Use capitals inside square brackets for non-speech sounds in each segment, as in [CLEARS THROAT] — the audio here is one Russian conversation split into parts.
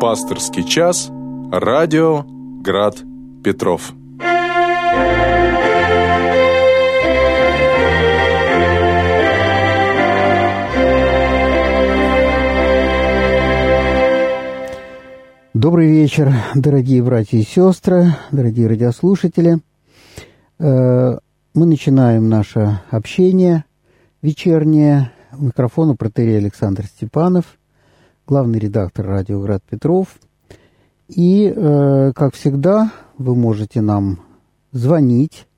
Пасторский час. Радио Град Петров. Добрый вечер, дорогие братья и сестры, дорогие радиослушатели. Э, мы начинаем наше общение вечернее. У микрофона Александр Степанов, главный редактор радио «Град Петров». И, э, как всегда, вы можете нам звонить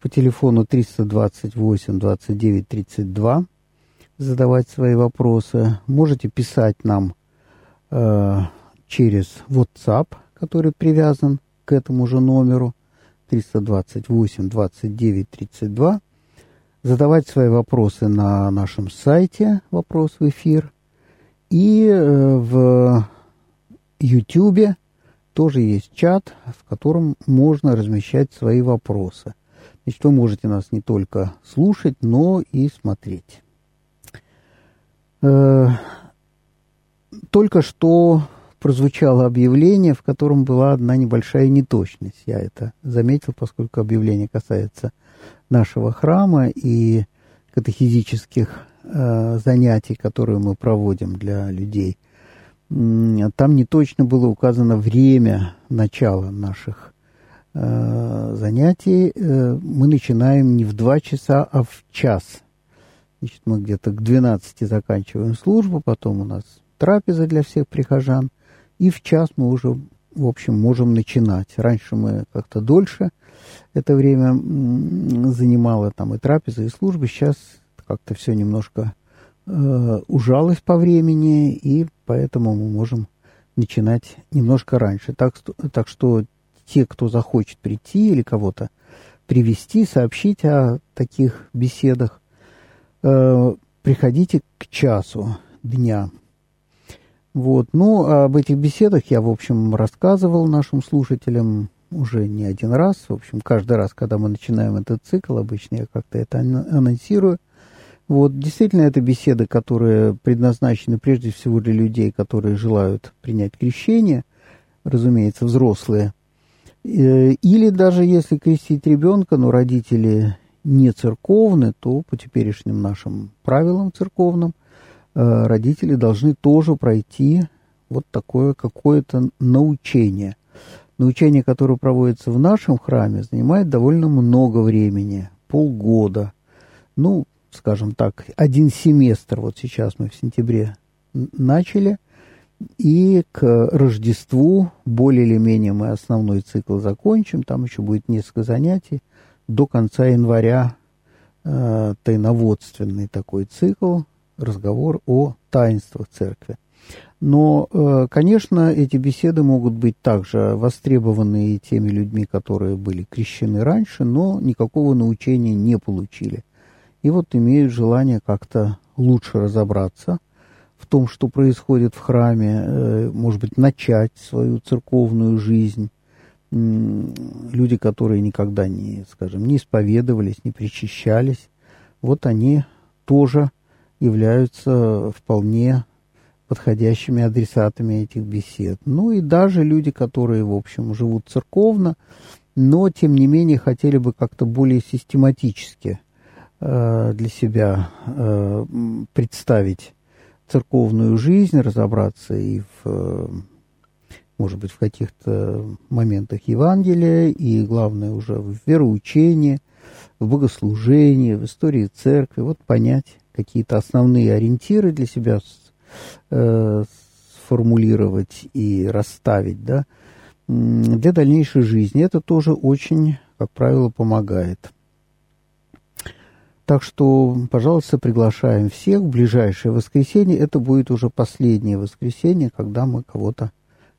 по телефону 328 29 32, задавать свои вопросы. Можете писать нам э, через WhatsApp, который привязан к этому же номеру 328 29 32, задавать свои вопросы на нашем сайте «Вопрос в эфир» и э, в YouTube тоже есть чат, в котором можно размещать свои вопросы. Значит, вы можете нас не только слушать, но и смотреть. Э, только что прозвучало объявление, в котором была одна небольшая неточность. Я это заметил, поскольку объявление касается нашего храма и катехизических э, занятий, которые мы проводим для людей. Там не точно было указано время начала наших э, занятий. Э, мы начинаем не в два часа, а в час. Значит, мы где-то к 12 заканчиваем службу, потом у нас трапеза для всех прихожан – и в час мы уже, в общем, можем начинать. Раньше мы как-то дольше это время занимало там и трапезы, и службы. Сейчас как-то все немножко э, ужалось по времени, и поэтому мы можем начинать немножко раньше. Так, так что те, кто захочет прийти или кого-то привести, сообщить о таких беседах, э, приходите к часу дня. Вот. Ну, об этих беседах я, в общем, рассказывал нашим слушателям уже не один раз. В общем, каждый раз, когда мы начинаем этот цикл, обычно я как-то это анонсирую. Вот, действительно, это беседы, которые предназначены прежде всего для людей, которые желают принять крещение, разумеется, взрослые. Э, или даже если крестить ребенка, но родители не церковны, то по теперешним нашим правилам церковным Э, родители должны тоже пройти вот такое какое-то научение. Научение, которое проводится в нашем храме, занимает довольно много времени, полгода. Ну, скажем так, один семестр, вот сейчас мы в сентябре начали, и к Рождеству более или менее мы основной цикл закончим, там еще будет несколько занятий, до конца января э, тайноводственный такой цикл, разговор о таинствах церкви. Но, э, конечно, эти беседы могут быть также востребованы и теми людьми, которые были крещены раньше, но никакого научения не получили. И вот имеют желание как-то лучше разобраться в том, что происходит в храме, э, может быть, начать свою церковную жизнь. Люди, которые никогда не, скажем, не исповедовались, не причащались, вот они тоже являются вполне подходящими адресатами этих бесед. Ну и даже люди, которые, в общем, живут церковно, но, тем не менее, хотели бы как-то более систематически для себя э, представить церковную жизнь, разобраться и в, может быть, в каких-то моментах Евангелия, и, главное, уже в вероучении, в богослужении, в истории церкви, вот понять, какие-то основные ориентиры для себя э, сформулировать и расставить, да, для дальнейшей жизни. Это тоже очень, как правило, помогает. Так что, пожалуйста, приглашаем всех в ближайшее воскресенье. Это будет уже последнее воскресенье, когда мы кого-то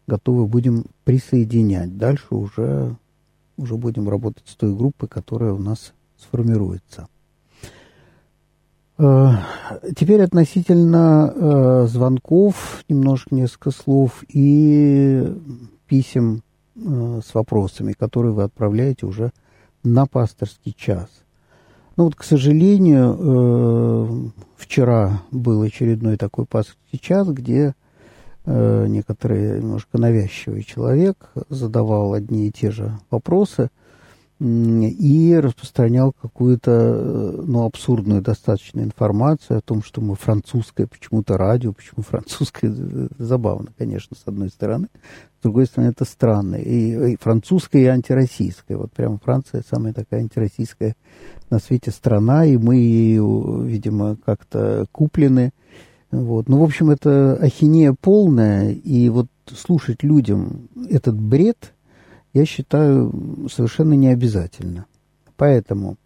готовы будем присоединять. Дальше уже, уже будем работать с той группой, которая у нас сформируется. Э, теперь относительно э, звонков, немножко несколько слов и писем э, с вопросами, которые вы отправляете уже на пасторский час. Ну вот, к сожалению, вчера был очередной такой пасторский час, где э, некоторый немножко навязчивый человек задавал одни и те же вопросы и распространял какую-то, э, ну, абсурдную достаточно информацию о том, что мы французское почему-то радио, почему французское, забавно, конечно, с одной стороны, с другой стороны, это странно, и, и французское, и антироссийское, вот прямо Франция самая такая антироссийская на свете страна, и мы, видимо, как-то куплены, вот. Ну, в общем, это ахинея полная, и вот слушать людям этот бред, я считаю, совершенно не обязательно. Поэтому,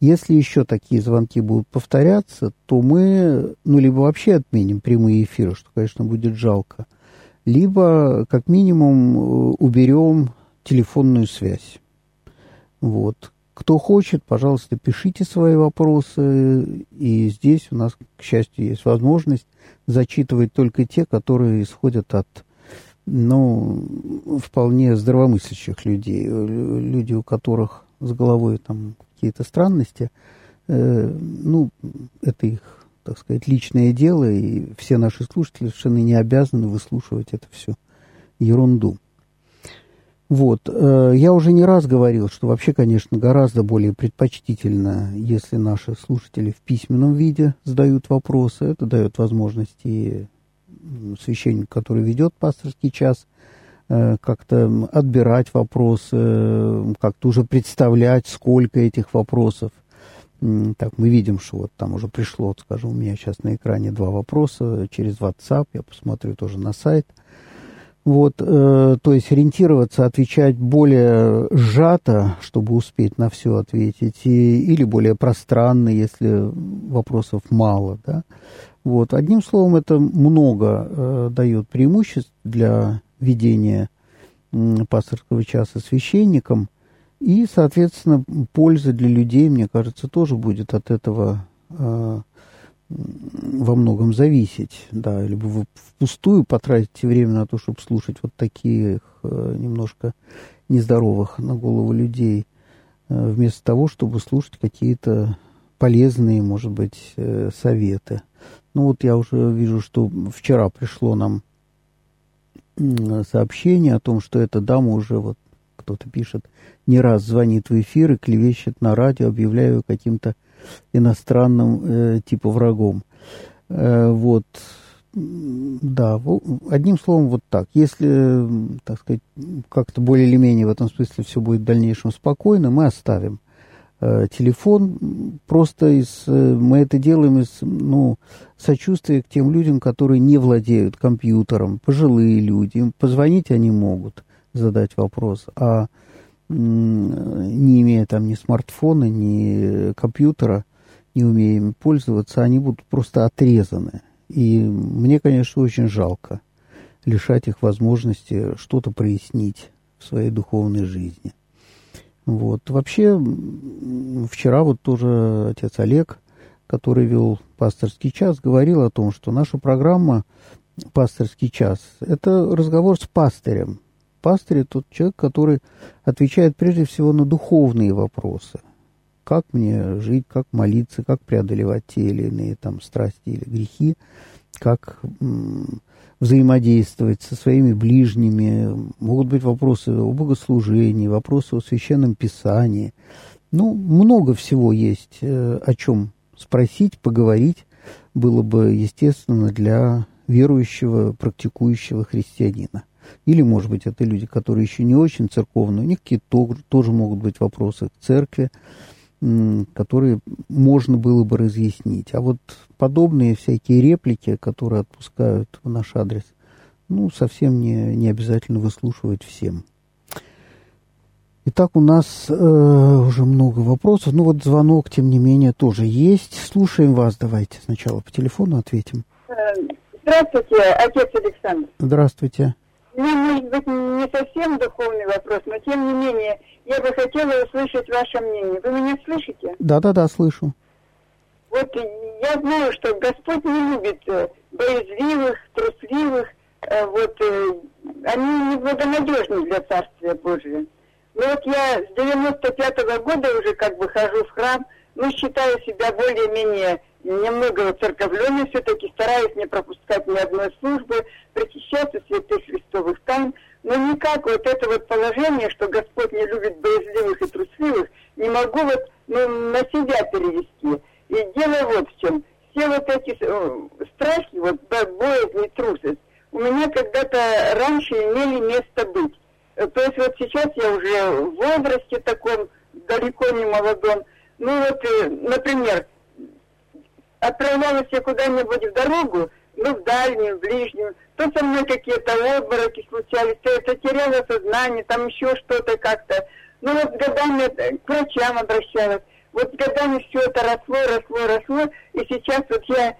если еще такие звонки будут повторяться, то мы, ну, либо вообще отменим прямые эфиры, что, конечно, будет жалко, либо, как минимум, уберем телефонную связь. Вот. Кто хочет, пожалуйста, пишите свои вопросы. И здесь у нас, к счастью, есть возможность зачитывать только те, которые исходят от ну, вполне здравомыслящих людей. Люди, у которых с головой там какие-то странности, э, ну, это их, так сказать, личное дело, и все наши слушатели совершенно не обязаны выслушивать это все ерунду. Вот. Э, я уже не раз говорил, что вообще, конечно, гораздо более предпочтительно, если наши слушатели в письменном виде задают вопросы. Это дает возможность и священнику, который ведет пасторский час, э, как-то отбирать вопросы, как-то уже представлять, сколько этих вопросов. Так, мы видим, что вот там уже пришло, вот, скажем, у меня сейчас на экране два вопроса через WhatsApp, я посмотрю тоже на сайт – вот, э, то есть ориентироваться, отвечать более сжато, чтобы успеть на все ответить, и, или более пространно, если вопросов мало, да. Вот, одним словом, это много э, дает преимуществ для ведения э, пасторского часа священником, и, соответственно, польза для людей, мне кажется, тоже будет от этого э, во многом зависеть, да, либо вы впустую потратите время на то, чтобы слушать вот таких э, немножко нездоровых на голову людей, э, вместо того, чтобы слушать какие-то полезные, может быть, э, советы. Ну вот я уже вижу, что вчера пришло нам сообщение о том, что эта дама уже, вот кто-то пишет, не раз звонит в эфир и клевещет на радио, объявляю каким-то иностранным э, типа врагом. Э, вот. Да, одним словом, вот так. Если, так сказать, как-то более или менее в этом смысле все будет в дальнейшем спокойно, мы оставим э, телефон. Просто из, э, мы это делаем из ну, сочувствия к тем людям, которые не владеют компьютером, пожилые люди. Им позвонить они могут, задать вопрос. А не имея там ни смартфона, ни компьютера, не умея им пользоваться, они будут просто отрезаны. И мне, конечно, очень жалко лишать их возможности что-то прояснить в своей духовной жизни. Вот. Вообще, вчера вот тоже отец Олег, который вел пасторский час, говорил о том, что наша программа «Пасторский час» – это разговор с пастырем, Пастырь – тот человек, который отвечает прежде всего на духовные вопросы. Как мне жить, как молиться, как преодолевать те или иные там страсти или грехи, как взаимодействовать со своими ближними. Могут быть вопросы о богослужении, вопросы о священном писании. Ну, много всего есть, э, о чем спросить, поговорить было бы, естественно, для верующего, практикующего христианина. Или, может быть, это люди, которые еще не очень церковные, у них какие-то тоже могут быть вопросы к церкви, которые можно было бы разъяснить. А вот подобные всякие реплики, которые отпускают в наш адрес, ну, совсем не, не обязательно выслушивать всем. Итак, у нас э, уже много вопросов. Ну вот звонок, тем не менее, тоже есть. Слушаем вас. Давайте сначала по телефону ответим. Здравствуйте, отец Александр. Здравствуйте. У меня, может быть, не совсем духовный вопрос, но тем не менее, я бы хотела услышать ваше мнение. Вы меня слышите? Да-да-да, слышу. Вот я знаю, что Господь не любит э, боязливых, трусливых, э, вот э, они неблагонадежны для Царствия Божия. Но вот я с 95-го года уже как бы хожу в храм, ну, считаю себя более-менее немного церковленный все-таки, стараюсь не пропускать ни одной службы, причащаться святых христовых тайн, но никак вот это вот положение, что Господь не любит боязливых и трусливых, не могу вот ну, на себя перевести. И дело вот в чем. Все вот эти э, страхи, вот боязнь и трусость, у меня когда-то раньше имели место быть. Э, то есть вот сейчас я уже в возрасте таком, далеко не молодом. Ну вот, э, например, отправлялась я куда-нибудь в дорогу, ну, в дальнюю, в ближнюю, то со мной какие-то обмороки случались, то это теряла сознание, там еще что-то как-то. Ну, вот годами к врачам обращалась. Вот годами все это росло, росло, росло, и сейчас вот я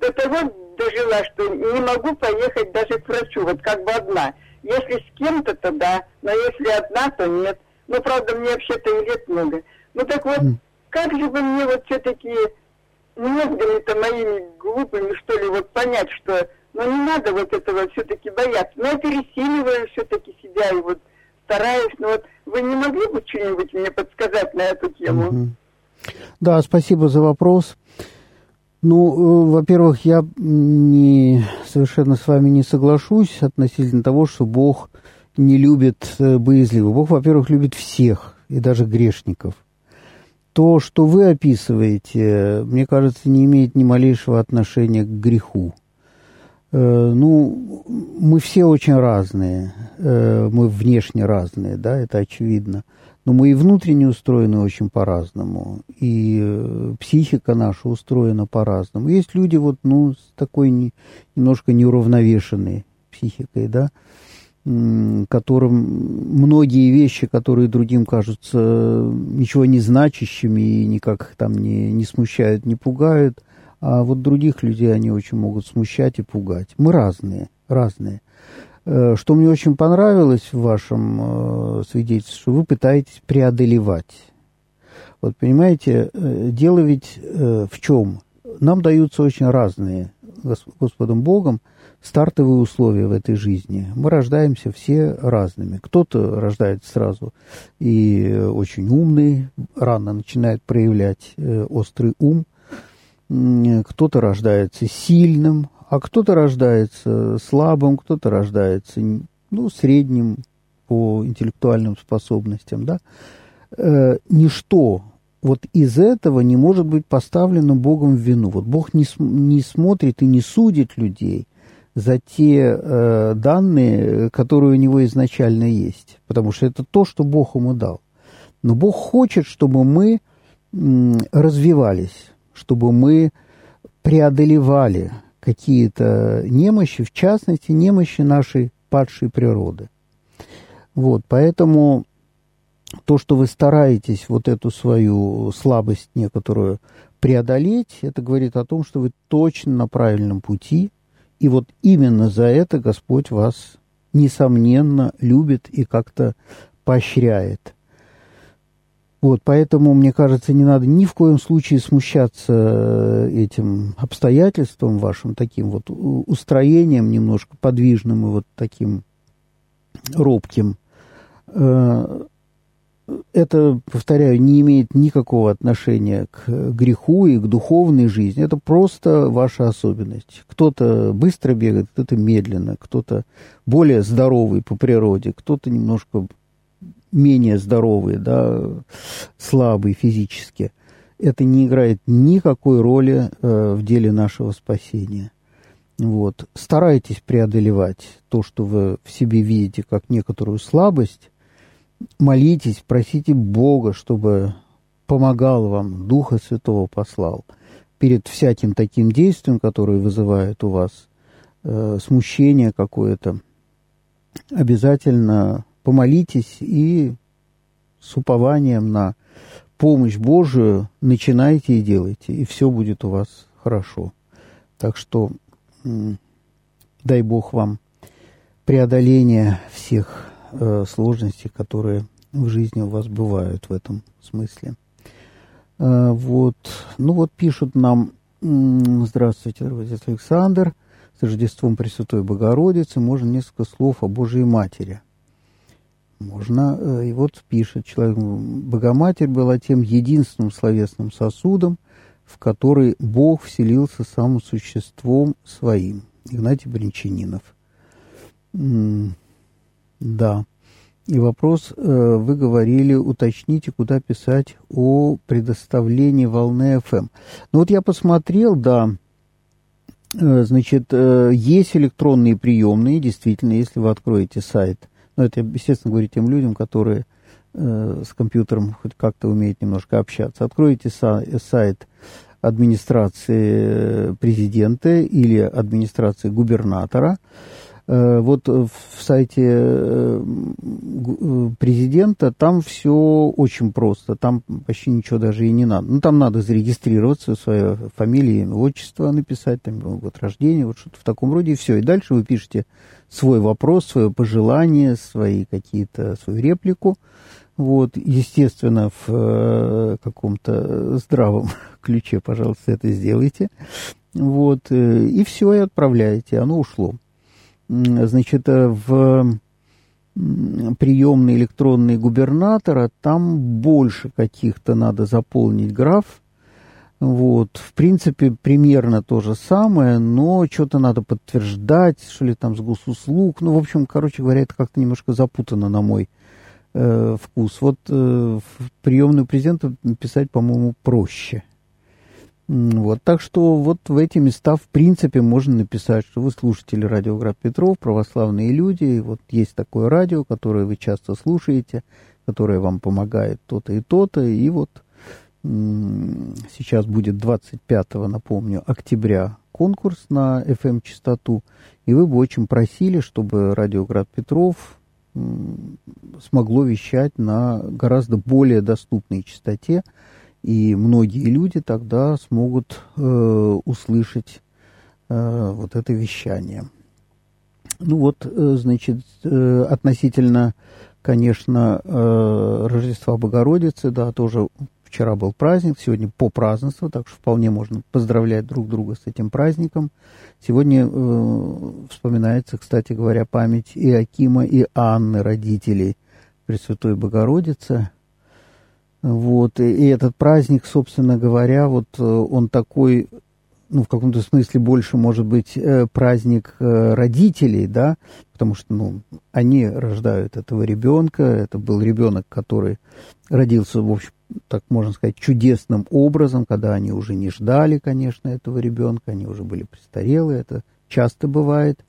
до того дожила, что не могу поехать даже к врачу, вот как бы одна. Если с кем-то, то да, но если одна, то нет. Ну, правда, мне вообще-то и лет много. Ну, так вот, как же бы мне вот все-таки мозгами-то моими глупыми, что ли, вот понять, что ну не надо вот этого все-таки бояться. Но я пересиливаю все-таки себя и вот стараюсь. Но вот вы не могли бы что-нибудь мне подсказать на эту тему? Угу. Да, спасибо за вопрос. Ну, э, во-первых, я не, совершенно с вами не соглашусь относительно того, что Бог не любит э, боязливых. Бог, во-первых, любит всех, и даже грешников – то, что вы описываете, мне кажется, не имеет ни малейшего отношения к греху. Э, ну, мы все очень разные, э, мы внешне разные, да, это очевидно. Но мы и внутренне устроены очень по-разному, и э, психика наша устроена по-разному. Есть люди вот, ну, с такой немножко неуравновешенной психикой, да, которым многие вещи, которые другим кажутся ничего не значащими и никак там не, не смущают, не пугают, а вот других людей они очень могут смущать и пугать. Мы разные, разные. Э, что мне очень понравилось в вашем э, свидетельстве, что вы пытаетесь преодолевать. Вот понимаете, э, дело ведь в чем? Нам даются очень разные Господом Богом стартовые условия в этой жизни. Мы рождаемся все разными. Кто-то рождается сразу и очень умный, рано начинает проявлять э, острый ум. Кто-то рождается сильным, а кто-то рождается слабым, кто-то рождается ну, средним по интеллектуальным способностям. Да? Э, ничто вот из этого не может быть поставлено Богом в вину. Вот Бог не, не смотрит и не судит людей за те э, данные, которые у него изначально есть, потому что это то, что Бог ему дал. Но Бог хочет, чтобы мы развивались, чтобы мы преодолевали какие-то немощи, в частности, немощи нашей падшей природы. Вот, поэтому то, что вы стараетесь вот эту свою слабость некоторую преодолеть, это говорит о том, что вы точно на правильном пути, и вот именно за это Господь вас, несомненно, любит и как-то поощряет. Вот, поэтому, мне кажется, не надо ни в коем случае смущаться этим обстоятельством вашим, таким вот устроением немножко подвижным и вот таким робким. Это, повторяю, не имеет никакого отношения к греху и к духовной жизни. Это просто ваша особенность. Кто-то быстро бегает, кто-то медленно, кто-то более здоровый по природе, кто-то немножко менее здоровый, да, слабый физически. Это не играет никакой роли э, в деле нашего спасения. Вот. Старайтесь преодолевать то, что вы в себе видите как некоторую слабость, молитесь, просите Бога, чтобы помогал вам, Духа Святого послал. Перед всяким таким действием, которое вызывает у вас э, смущение какое-то, обязательно помолитесь и с упованием на помощь Божию начинайте и делайте, и все будет у вас хорошо. Так что дай Бог вам преодоления всех э, сложности, которые в жизни у вас бывают в этом смысле. Э, вот, ну вот пишут нам, здравствуйте, отец Александр, с Рождеством Пресвятой Богородицы, можно несколько слов о Божьей Матери. Можно, э, и вот пишет человек, Богоматерь была тем единственным словесным сосудом, в который Бог вселился самым существом своим. Игнатий Бринчанинов. Да. И вопрос, э, вы говорили, уточните, куда писать о предоставлении волны FM. Ну вот я посмотрел, да, э, значит, э, есть электронные приемные, действительно, если вы откроете сайт. Но это, естественно, говорю тем людям, которые с компьютером хоть как-то умеют немножко общаться. Откроете сайт администрации президента или администрации губернатора – вот в сайте э, э, президента там все очень просто, там почти ничего даже и не надо. Ну, там надо зарегистрироваться, свою фамилию, имя, отчество написать, там год рождения, вот что-то в таком роде, и все. И дальше вы пишете свой вопрос, свое пожелание, свои какие-то, свою реплику. Вот, естественно, в каком-то здравом [LAUGHS] ключе, пожалуйста, это сделайте. Вот, и все, и отправляете, оно ушло значит, э, в приемный электронный губернатора, там больше каких-то надо заполнить граф. Вот, в принципе, примерно то же самое, но что-то надо подтверждать, что ли, там с госуслуг. Ну, в общем, короче говоря, это как-то немножко запутано на мой э, вкус. Вот э, в приемную президента писать, по-моему, проще. Вот, так что вот в эти места, в принципе, можно написать, что вы слушатели радио Град Петров, православные люди, и вот есть такое радио, которое вы часто слушаете, которое вам помогает то-то и то-то, и вот сейчас будет 25, напомню, октября конкурс на FM-частоту, и вы бы очень просили, чтобы радио Град Петров смогло вещать на гораздо более доступной частоте, и многие люди тогда смогут э, услышать э, вот это вещание. Ну вот, э, значит, э, относительно, конечно, э, Рождества Богородицы, да, тоже вчера был праздник, сегодня по празднеству, так что вполне можно поздравлять друг друга с этим праздником. Сегодня э, вспоминается, кстати говоря, память и Акима, и Анны, родителей Пресвятой Богородицы. Вот, и, этот праздник, собственно говоря, вот э, он такой, ну, в каком-то смысле больше, может быть, э, праздник э, родителей, да, потому что, ну, они рождают этого ребенка, это был ребенок, который родился, в общем, так можно сказать, чудесным образом, когда они уже не ждали, конечно, этого ребенка, они уже были престарелые, это часто бывает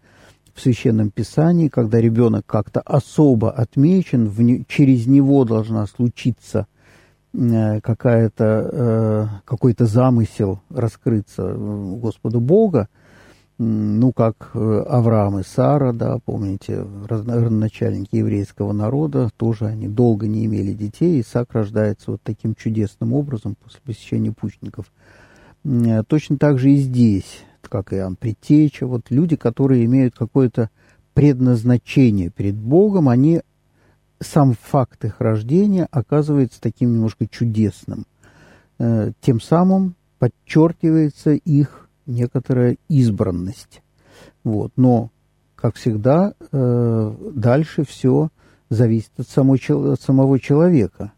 в Священном Писании, когда ребенок как-то особо отмечен, в, через него должна случиться – какая-то, э, какой-то замысел раскрыться Господу Бога, ну, как э, Авраам и Сара, да, помните, родоначальники еврейского народа, тоже они долго не имели детей, Исаак рождается вот таким чудесным образом после посещения путников. Точно так же и здесь, как и Иоанн Предтеча, вот люди, которые имеют какое-то предназначение перед Богом, они сам факт их рождения оказывается таким немножко чудесным. Э, тем самым подчеркивается их некоторая избранность. Вот. Но, как всегда, э, дальше все зависит от, самой, от самого человека.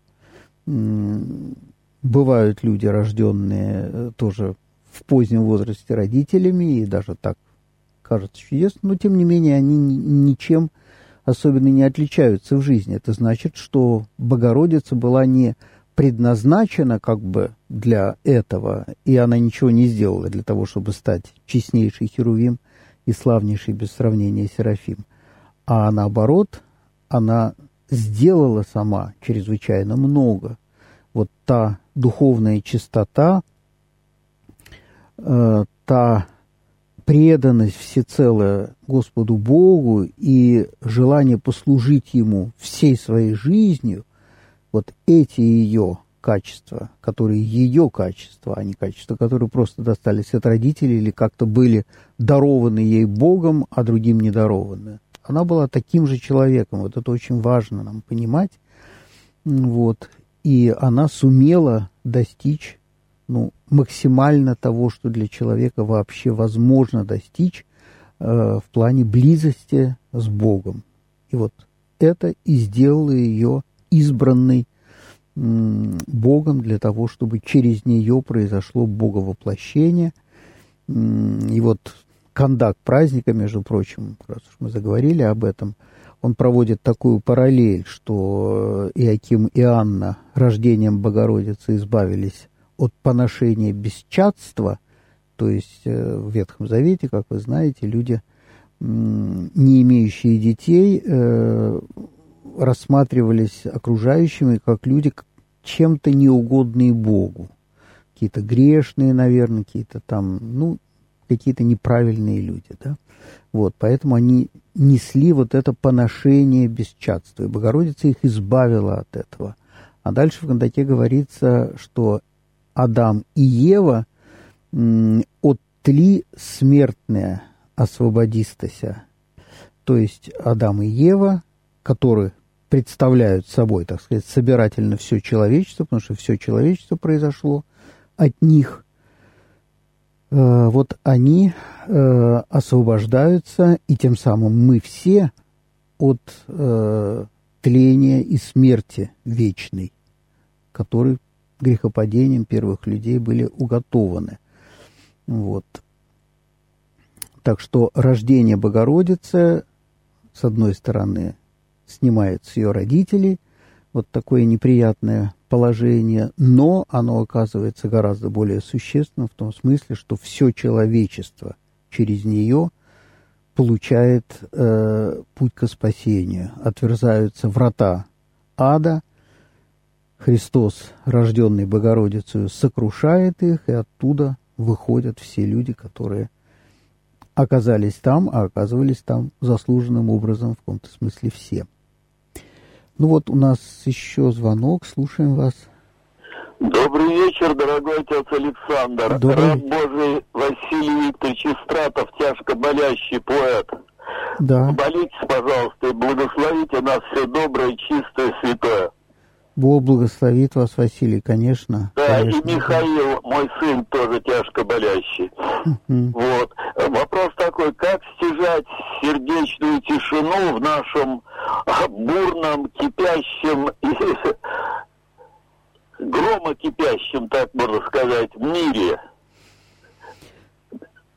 Бывают люди, рожденные э, тоже в позднем возрасте родителями, и даже так кажется чудесно, но тем не менее они ничем особенно не отличаются в жизни. Это значит, что Богородица была не предназначена как бы для этого, и она ничего не сделала для того, чтобы стать честнейшей Херувим и славнейшей без сравнения Серафим. А наоборот, она сделала сама чрезвычайно много. Вот та духовная чистота, э, та преданность всецело Господу Богу и желание послужить Ему всей своей жизнью, вот эти ее качества, которые ее качества, а не качества, которые просто достались от родителей или как-то были дарованы ей Богом, а другим не дарованы. Она была таким же человеком, вот это очень важно нам понимать. Вот. И она сумела достичь ну, максимально того, что для человека вообще возможно достичь э, в плане близости с Богом. И вот это и сделало ее избранной Богом для того, чтобы через нее произошло боговоплощение. И вот кондак праздника, между прочим, раз уж мы заговорили об этом, он проводит такую параллель, что Иаким и Анна рождением Богородицы избавились от поношения бесчадства, то есть э, в Ветхом Завете, как вы знаете, люди, не имеющие детей, э, рассматривались окружающими как люди чем-то неугодные Богу. Какие-то грешные, наверное, какие-то там, ну, какие-то неправильные люди, да. Вот, поэтому они несли вот это поношение бесчадства, и Богородица их избавила от этого. А дальше в Кондаке говорится, что Адам и Ева от тли смертные освободистася. То есть Адам и Ева, которые представляют собой, так сказать, собирательно все человечество, потому что все человечество произошло от них. Э, вот они э, освобождаются, и тем самым мы все от э, тления и смерти вечной, которые грехопадением первых людей были уготованы. Вот. Так что рождение Богородицы, с одной стороны, снимает с ее родителей вот такое неприятное положение, но оно оказывается гораздо более существенным в том смысле, что все человечество через нее получает э, путь к спасению. Отверзаются врата ада, Христос, рожденный Богородицей, сокрушает их, и оттуда выходят все люди, которые оказались там, а оказывались там заслуженным образом, в каком-то смысле все. Ну вот у нас еще звонок, слушаем вас. Добрый вечер, дорогой отец Александр. Добрый. Раб Божий Василий Викторович Истратов, тяжко болящий поэт. Да. Молитесь, пожалуйста, и благословите нас все доброе, чистое, святое. Бог благословит вас, Василий, конечно. Да, конечно. и Михаил, мой сын, тоже тяжко болящий. Мгм. Вот. Вопрос такой, как стяжать сердечную тишину в нашем бурном, кипящем и [LAUGHS] громокипящем, так можно сказать, мире?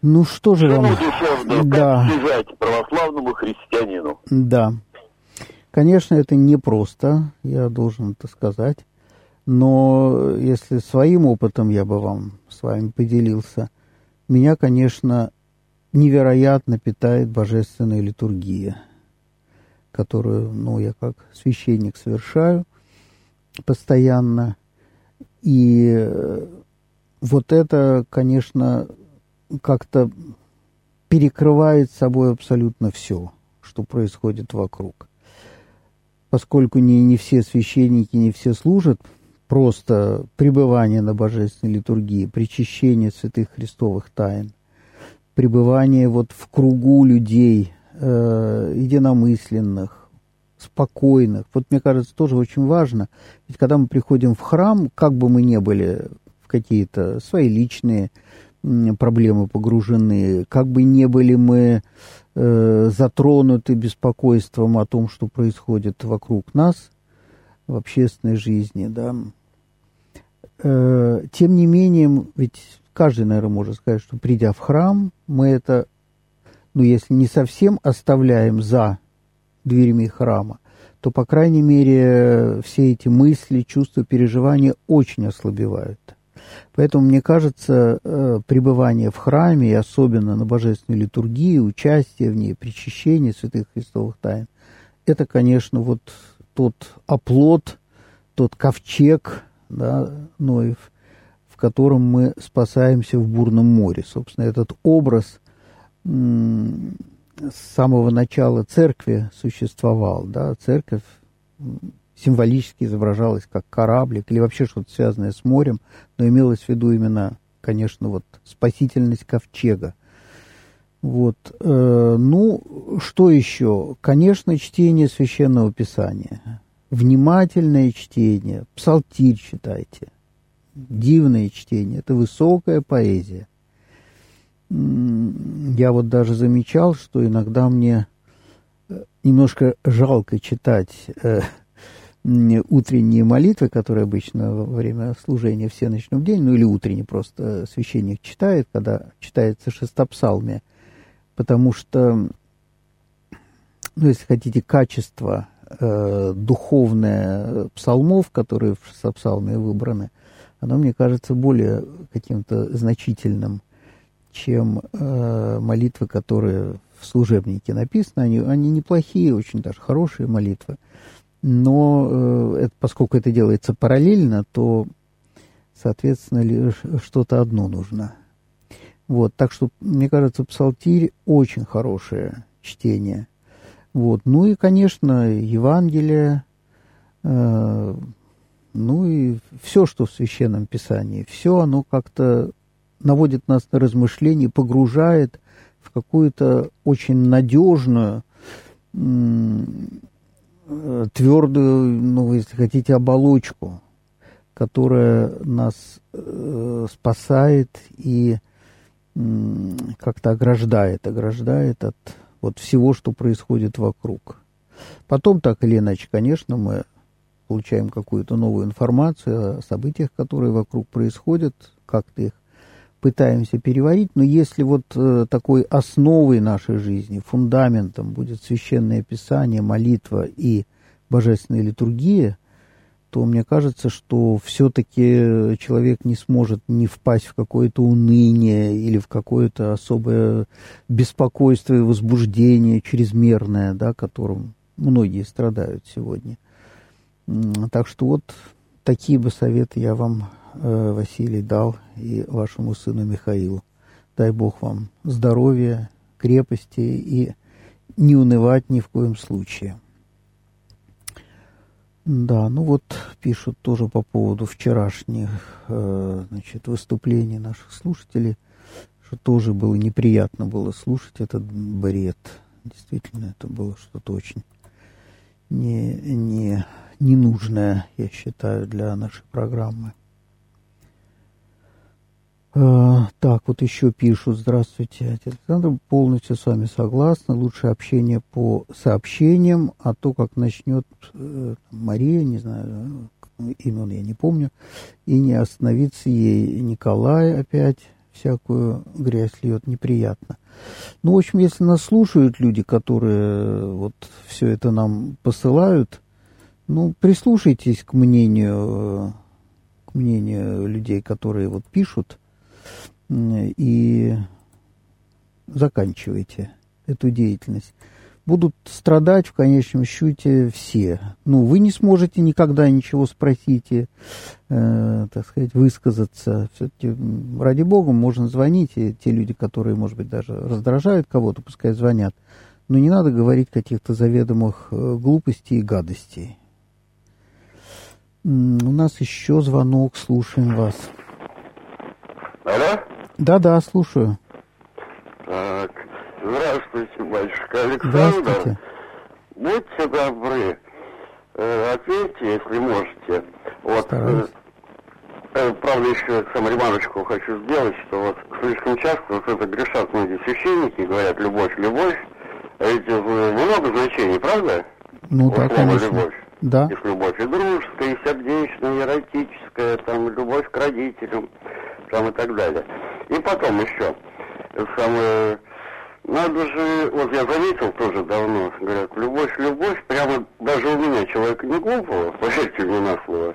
Ну что же вам... Тишину душевную, Да. как стяжать православному христианину? Да. Конечно, это непросто, я должен это сказать. Но если своим опытом я бы вам с вами поделился, меня, конечно, невероятно питает божественная литургия, которую, ну, я как священник совершаю постоянно. И вот это, конечно, как-то перекрывает собой абсолютно все, что происходит вокруг. Поскольку не, не все священники, не все служат, просто пребывание на божественной литургии, причащение святых христовых тайн, пребывание вот в кругу людей, э, единомысленных, спокойных. Вот мне кажется, тоже очень важно. Ведь когда мы приходим в храм, как бы мы ни были в какие-то свои личные проблемы погружены, как бы не были мы затронуты беспокойством о том, что происходит вокруг нас в общественной жизни, да. Э, тем не менее, ведь каждый, наверное, может сказать, что придя в храм, мы это, ну, если не совсем оставляем за дверями храма, то, по крайней мере, все эти мысли, чувства, переживания очень ослабевают. Поэтому, мне кажется, э, пребывание в храме, и особенно на божественной литургии, участие в ней, причащение святых христовых тайн, это, конечно, вот тот оплот, тот ковчег, да, Ноев, в котором мы спасаемся в бурном море. Собственно, этот образ с самого начала церкви существовал, да, церковь символически изображалась как кораблик или вообще что-то связанное с морем, но имелось в виду именно, конечно, вот спасительность ковчега. Вот. э, ну, что еще? Конечно, чтение священного писания. Внимательное чтение. Псалтирь читайте. Дивное чтение. Это высокая поэзия. Я вот даже замечал, что иногда мне э, немножко жалко читать э, утренние молитвы, которые обычно во время служения все начнем день, ну или утренний просто священник читает, когда читается шестопсалмие, потому что, ну, если хотите, качество э, духовное псалмов, которые в шестопсалме выбраны, оно, мне кажется, более каким-то значительным, чем э, молитвы, которые в служебнике написаны. Они, они неплохие, очень даже хорошие молитвы но э, это, поскольку это делается параллельно, то, соответственно, что-то одно нужно. Вот, так что, мне кажется, псалтирь очень хорошее чтение. Вот, ну и, конечно, Евангелие, э, ну и все, что в Священном Писании, все оно как-то наводит нас на размышления, погружает в какую-то очень надежную, твердую, ну, если хотите, оболочку, которая нас э, спасает и э, как-то ограждает, ограждает от вот всего, что происходит вокруг. Потом, так или иначе, конечно, мы получаем какую-то новую информацию о событиях, которые вокруг происходят, как-то их пытаемся переварить, но если вот э, такой основой нашей жизни, фундаментом будет священное писание, молитва и божественная литургия, то мне кажется, что все-таки человек не сможет не впасть в какое-то уныние или в какое-то особое беспокойство и возбуждение чрезмерное, да, которым многие страдают сегодня. Так что вот такие бы советы я вам Василий дал и вашему сыну Михаилу. Дай Бог вам здоровья, крепости и не унывать ни в коем случае. Да, ну вот пишут тоже по поводу вчерашних э, значит, выступлений наших слушателей, что тоже было неприятно было слушать этот бред. Действительно, это было что-то очень не, не, ненужное, я считаю, для нашей программы. А, так, вот еще пишут. Здравствуйте, Александр. Полностью с вами согласна. Лучше общение по сообщениям, а то, как начнет э, Мария, не знаю, имен я не помню, и не остановиться ей Николай опять всякую грязь льет, неприятно. Ну, в общем, если нас слушают люди, которые вот все это нам посылают, ну, прислушайтесь к мнению, к мнению людей, которые вот пишут – и заканчивайте эту деятельность. Будут страдать в конечном счете все. Ну, вы не сможете никогда ничего спросить и, э, так сказать, высказаться. Все-таки, ради бога, можно звонить, и те люди, которые, может быть, даже раздражают кого-то, пускай звонят. Но не надо говорить каких-то заведомых э, глупостей и гадостей. У нас еще звонок, слушаем вас. Алло? Да-да, слушаю. Так, здравствуйте, батюшка Александр. Здравствуйте. Будьте добры, э, ответьте, если можете. Вот, э, э, правда, еще сам ремарочку хочу сделать, что вот слишком часто вот это грешат многие священники, говорят любовь, любовь, а ведь много значений, правда? Ну вот да, конечно. любовь. Да. Есть любовь и дружеская, и сердечная, и эротическая, там, любовь к родителям, там, и так далее. И потом еще, самое, надо же, вот я заметил тоже давно, говорят, любовь, любовь, прямо даже у меня, человека не глупого, [LAUGHS] поверьте мне на слово,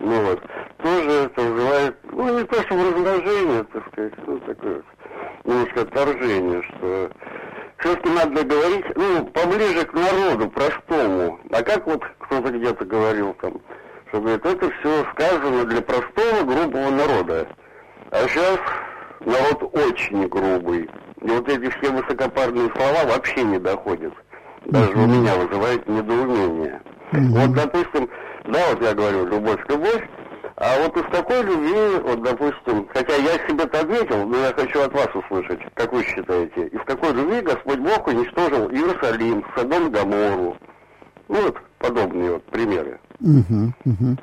ну вот, тоже это вызывает, ну, не то, что раздражение, так сказать, ну, такое немножко отторжение, что все-таки надо говорить, ну, поближе к народу, простому. А как вот кто-то где-то говорил там, что говорит, это все сказано для простого, грубого народа. А сейчас народ очень грубый. И вот эти все высокопарные слова вообще не доходят. Даже mm-hmm. у меня вызывает недоумение. Mm-hmm. Вот, допустим, да, вот я говорю, любовь, любовь, а вот из такой любви, вот, допустим, хотя я себе-то ответил, но я хочу от вас услышать, как вы считаете, из какой любви Господь Бог уничтожил Иерусалим, Содом Гамору. Ну, вот подобные вот примеры. Угу, угу.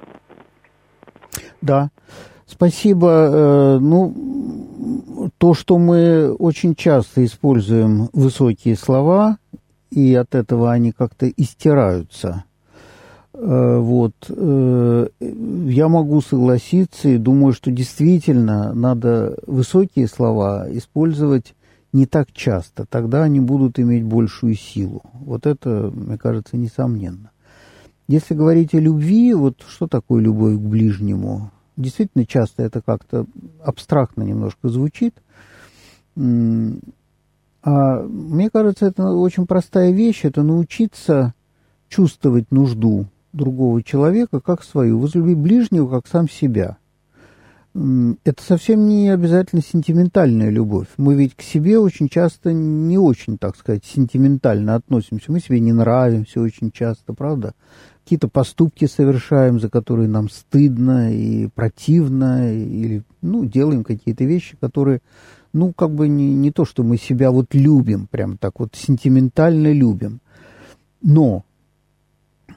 Да, спасибо. Э, ну, то, что мы очень часто используем высокие слова, и от этого они как-то истираются – Э, вот. Э, я могу согласиться и думаю, что действительно надо высокие слова использовать не так часто. Тогда они будут иметь большую силу. Вот это, мне кажется, несомненно. Если говорить о любви, вот что такое любовь к ближнему? Действительно, часто это как-то абстрактно немножко звучит. А мне кажется, это очень простая вещь. Это научиться чувствовать нужду другого человека как свою, возлюби ближнего как сам себя. Это совсем не обязательно сентиментальная любовь. Мы ведь к себе очень часто не очень, так сказать, сентиментально относимся. Мы себе не нравимся очень часто, правда? Какие-то поступки совершаем, за которые нам стыдно и противно, или, ну, делаем какие-то вещи, которые, ну, как бы не, не то, что мы себя вот любим, прям так вот сентиментально любим. Но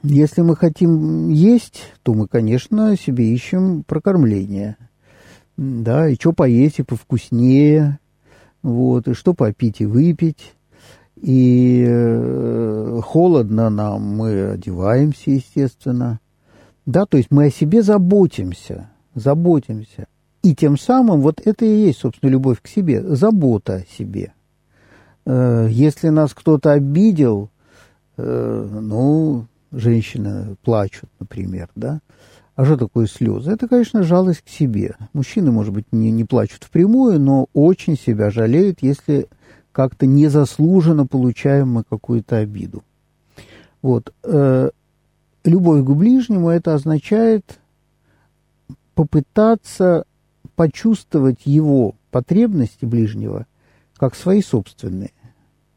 если мы хотим есть, то мы, конечно, себе ищем прокормление. Да, и что поесть и повкуснее, вот, и что попить и выпить. И э, холодно нам, мы одеваемся, естественно. Да, то есть мы о себе заботимся, заботимся. И тем самым вот это и есть, собственно, любовь к себе, забота о себе. Э, если нас кто-то обидел, э, ну, женщины плачут, например, да. А что такое слезы? Это, конечно, жалость к себе. Мужчины, может быть, не, не плачут впрямую, но очень себя жалеют, если как-то незаслуженно получаем мы какую-то обиду. Вот. Э, любовь к ближнему это означает попытаться почувствовать его потребности ближнего как свои собственные.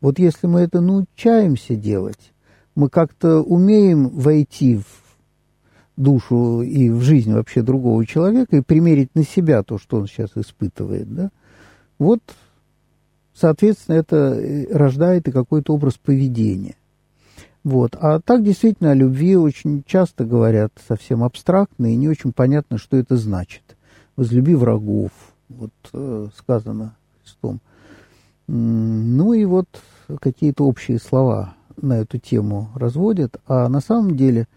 Вот если мы это научаемся делать, мы как-то умеем войти в душу и в жизнь вообще другого человека и примерить на себя то, что он сейчас испытывает, да, вот, соответственно, это э, рождает и какой-то образ поведения. Вот. А так действительно о любви очень часто говорят совсем абстрактно и не очень понятно, что это значит. Возлюби врагов, вот э, сказано Христом. Ну и вот какие-то общие слова на эту тему разводят, а на самом деле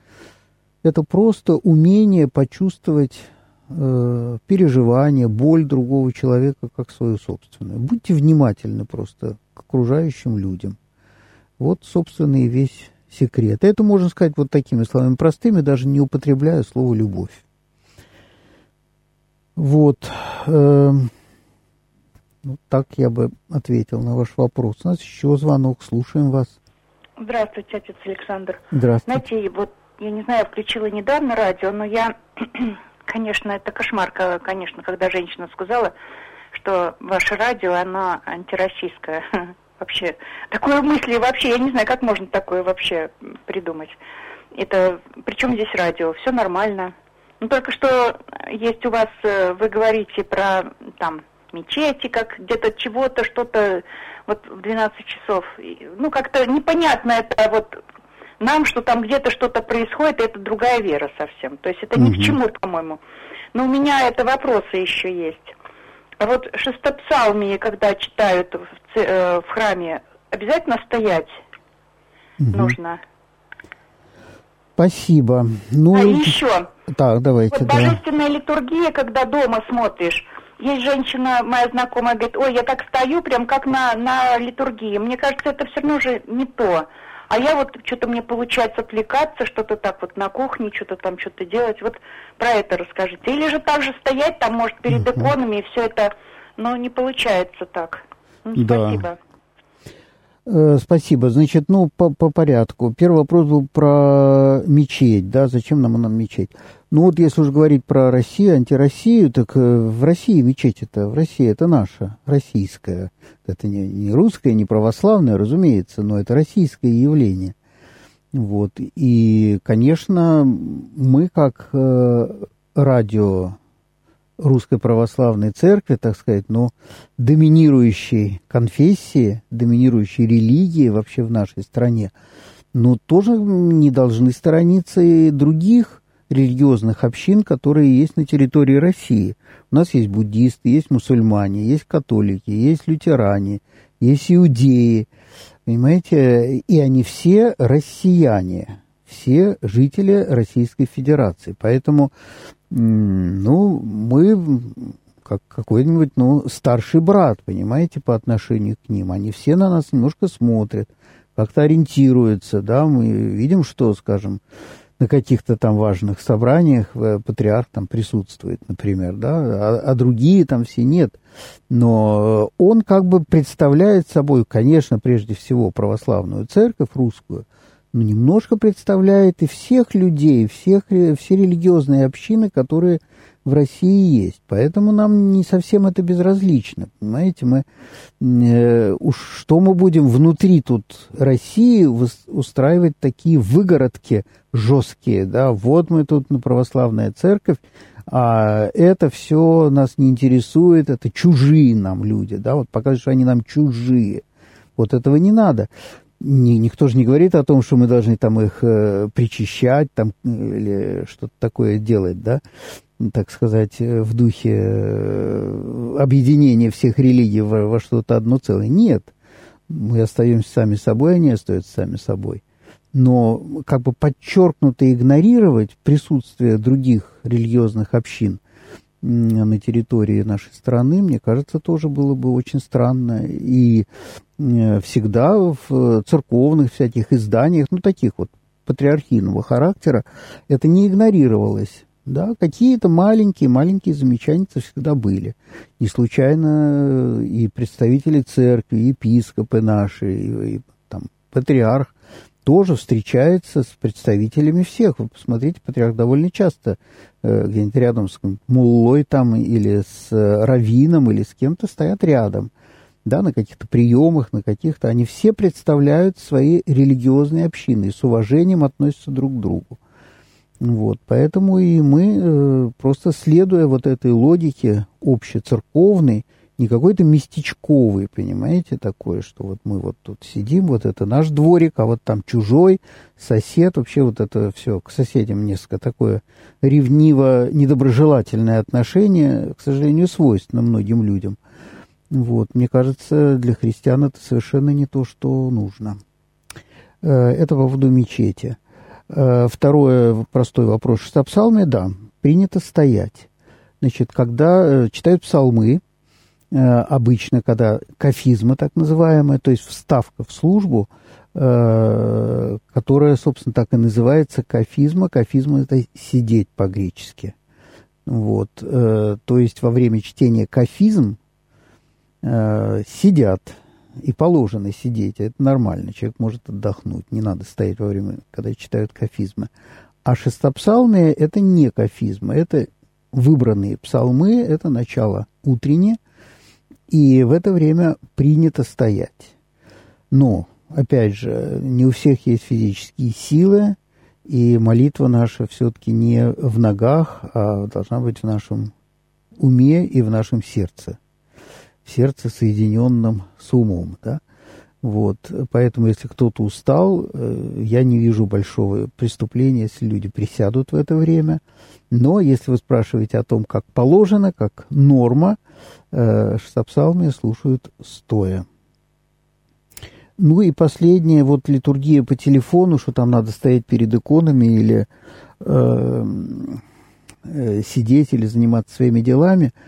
это просто умение почувствовать э, переживание, боль другого человека как свою собственную. Будьте внимательны просто к окружающим людям. Вот, собственно, и весь секрет. Это можно сказать вот такими словами простыми, даже не употребляя слово «любовь». Вот. Э, ну, так я бы ответил на ваш вопрос. У нас еще звонок. Слушаем вас. Здравствуйте, отец Александр. Здравствуйте. Знаете, вот я не знаю, включила недавно радио, но я, конечно, это кошмар, конечно, когда женщина сказала, что ваше радио, оно антироссийское. [LAUGHS] Вообще, такое мысли вообще, я не знаю, как можно такое вообще придумать. Это, причем здесь радио, все нормально. Ну, только что есть у вас, э, вы говорите про, там, мечети, как где-то чего-то, что-то вот в 12 часов. Ну, как-то непонятно это вот нам, что там где-то что-то происходит, это другая вера совсем. То есть это ни к чему, по-моему. Но у меня это вопросы еще есть. А вот шестопсалмии, когда читают в, э, в храме, обязательно стоять угу. нужно. Спасибо. Ну, а еще. Так, давайте. Вот да. божественная литургия, когда дома смотришь, есть женщина, моя знакомая, говорит, ой, я так стою, прям как на, на литургии. Мне кажется, это все равно же не то. А я вот что-то мне получается отвлекаться, что-то так вот на кухне, что-то там что-то делать. Вот про это расскажите. Или же так же стоять там, может, перед иконами, и все это, но не получается так. Ну, спасибо. Да. Спасибо. Значит, ну, по, по порядку. Первый вопрос был про мечеть, да, зачем нам она мечеть? Ну, вот если уж говорить про Россию, антироссию, так э, в России мечеть это, в России это наша, российская. Это не, не русская, не православная, разумеется, но это российское явление. Вот. И, конечно, мы как э, радио русской православной церкви, так сказать, но доминирующей конфессии, доминирующей религии вообще в нашей стране, но тоже не должны сторониться и других религиозных общин, которые есть на территории России. У нас есть буддисты, есть мусульмане, есть католики, есть лютеране, есть иудеи, понимаете, и они все россияне, все жители Российской Федерации. Поэтому, ну, мы как какой-нибудь, ну, старший брат, понимаете, по отношению к ним. Они все на нас немножко смотрят, как-то ориентируются, да, мы видим, что, скажем, на каких-то там важных собраниях патриарх там присутствует, например, да, а, а другие там все нет. Но он как бы представляет собой, конечно, прежде всего православную церковь русскую, но немножко представляет и всех людей, всех, все религиозные общины, которые в России есть. Поэтому нам не совсем это безразлично. Понимаете, мы э, уж что мы будем внутри тут России устраивать такие выгородки жесткие, да, вот мы тут на православная церковь, а это все нас не интересует, это чужие нам люди, да, вот показывают, что они нам чужие. Вот этого не надо. Ни, никто же не говорит о том, что мы должны там их э, причащать там, или что-то такое делать, да так сказать, в духе э, объединения всех религий во, во что-то одно целое. Нет. Мы остаемся сами собой, они остаются сами собой. Но как бы подчеркнуто игнорировать присутствие других религиозных общин на территории нашей страны, мне кажется, тоже было бы очень странно. И э, всегда в церковных всяких изданиях, ну, таких вот патриархийного характера, это не игнорировалось. Да, какие-то маленькие-маленькие замечания всегда были. Не случайно э, и представители церкви, и епископы наши, и, и там, патриарх тоже встречается с представителями всех. Вы посмотрите, патриарх довольно часто э, где-нибудь рядом с муллой там или с э, раввином или с кем-то стоят рядом. Да, на каких-то приемах, на каких-то. Они все представляют свои религиозные общины и с уважением относятся друг к другу. Вот, поэтому и мы, э, просто следуя вот этой логике общецерковной, не какой-то местечковый, понимаете, такое, что вот мы вот тут сидим, вот это наш дворик, а вот там чужой сосед, вообще вот это все к соседям несколько такое ревниво недоброжелательное отношение, к сожалению, свойственно многим людям. Вот, мне кажется, для христиан это совершенно не то, что нужно. Э, это по поводу мечети. Э, второй простой вопрос. В псалме, да, принято стоять. Значит, когда э, читают псалмы, обычно, когда кафизма так называемая, то есть вставка в службу, которая, собственно, так и называется кафизма. Кафизма – это сидеть по-гречески. Вот. То есть во время чтения кафизм сидят и положено сидеть, это нормально, человек может отдохнуть, не надо стоять во время, когда читают кафизмы. А шестопсалмия – это не кафизмы, это выбранные псалмы, это начало утреннее, и в это время принято стоять. Но, опять же, не у всех есть физические силы, и молитва наша все-таки не в ногах, а должна быть в нашем уме и в нашем сердце в сердце, соединенном с умом. Да? Вот, поэтому, если кто-то устал, э, я не вижу большого преступления, если люди присядут в это время. Но если вы спрашиваете о том, как положено, как норма, э, шестопсалмия слушают стоя. Ну и последнее, вот литургия по телефону, что там надо стоять перед иконами или э, э, сидеть или заниматься своими делами –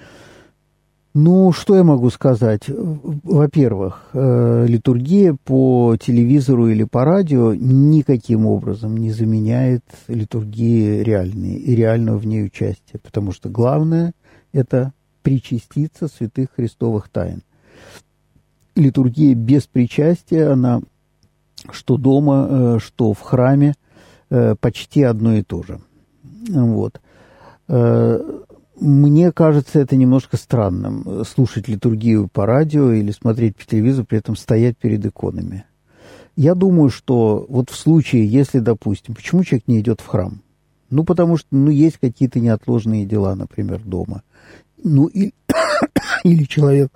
ну, что я могу сказать? Во-первых, э, литургия по телевизору или по радио никаким образом не заменяет литургии реальной и реального в ней участия, потому что главное – это причаститься святых христовых тайн. Литургия без причастия, она что дома, э, что в храме, э, почти одно и то же. Вот. Мне кажется это немножко странным, слушать литургию по радио или смотреть по телевизору, при этом стоять перед иконами. Я думаю, что вот в случае, если, допустим, почему человек не идет в храм? Ну, потому что, ну, есть какие-то неотложные дела, например, дома. Ну, и, [COUGHS] или человек,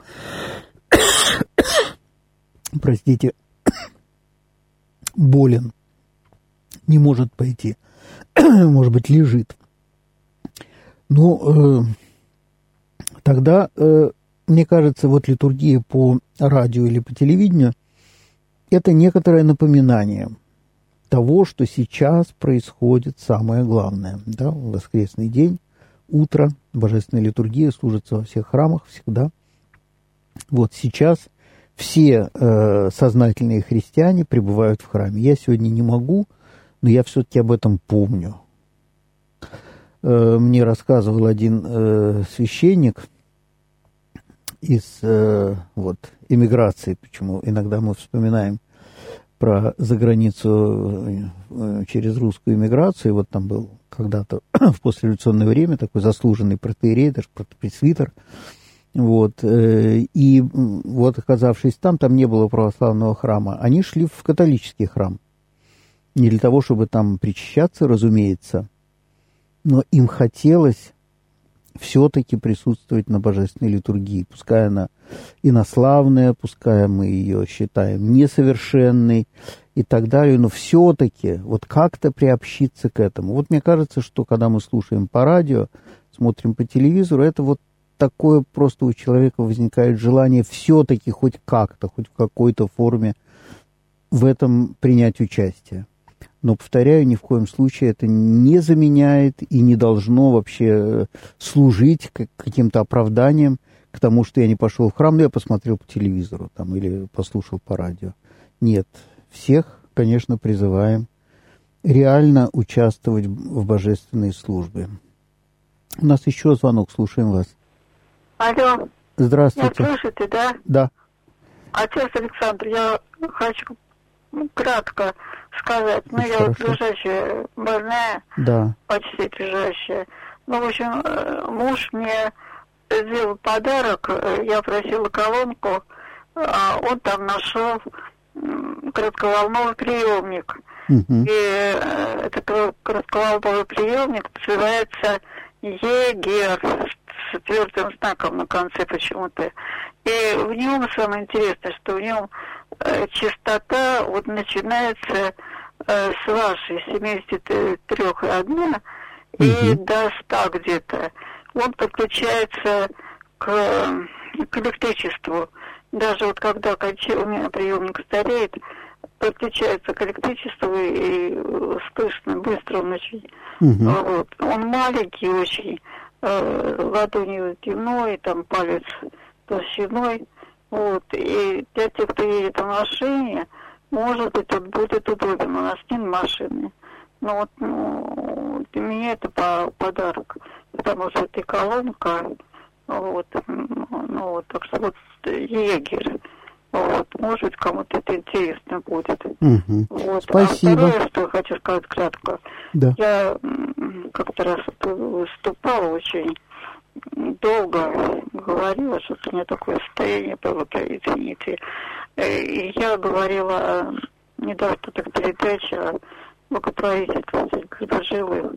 [COUGHS] простите, [COUGHS] болен, не может пойти, может быть, лежит. Ну, э, тогда, э, мне кажется, вот литургия по радио или по телевидению – это некоторое напоминание того, что сейчас происходит самое главное. Да, воскресный день, утро, божественная литургия служится во всех храмах всегда. Вот сейчас все э, сознательные христиане пребывают в храме. Я сегодня не могу, но я все-таки об этом помню. Э, мне рассказывал один э, священник из э, вот, эмиграции, почему иногда мы вспоминаем про заграницу через русскую иммиграцию. Вот там был когда-то [CLEARS THROAT] в послереволюционное время такой заслуженный протеерей, даже протопресвитер. Вот. И вот оказавшись там, там не было православного храма. Они шли в католический храм. Не для того, чтобы там причащаться, разумеется, но им хотелось все-таки присутствовать на божественной литургии. Пускай она инославная, пускай мы ее считаем несовершенной и так далее, но все-таки вот как-то приобщиться к этому. Вот мне кажется, что когда мы слушаем по радио, смотрим по телевизору, это вот такое просто у человека возникает желание все-таки хоть как-то, хоть в какой-то форме в этом принять участие. Но, повторяю, ни в коем случае это не заменяет и не должно вообще э, служить каким-то оправданием к тому, что я не пошел в храм, но я посмотрел по телевизору там, или послушал по радио. Нет, всех, конечно, призываем реально участвовать в божественной службе. У нас еще звонок, слушаем вас. Алло. Здравствуйте. Вы слышите, да? Да. Отец Александр, я хочу кратко сказать. Ну, я вот лежащая больная, да. почти лежащая. Ну, в общем, э, муж мне сделал подарок, я просила колонку, а он там нашел коротковолновый приемник. Угу. И э, этот коротковолновый приемник называется Егер с твердым знаком на конце почему-то. И в нем самое интересное, что в нем частота вот начинается э, с вашей 73,1 и угу. до 100 где-то. Он подключается к, к электричеству. Даже вот когда у меня приемник стареет, подключается к электричеству и слышно быстро он очень. Угу. Вот. Он маленький очень, э, ладонью длиной, там палец толщиной. Вот. И для тех, кто едет на машине, может быть, тут будет удобен. У нас нет машины. Но вот ну, для меня это по подарок, потому что это колонка, вот, ну вот, так что вот егерь. Вот, может, кому-то это интересно будет. Угу. Вот. Спасибо. А второе, что хочу сказать кратко. Да. Я как-то раз выступала очень долго, говорила, что у меня такое состояние было, извините. Э, и я говорила, недавно так передача благотворительности пожилых.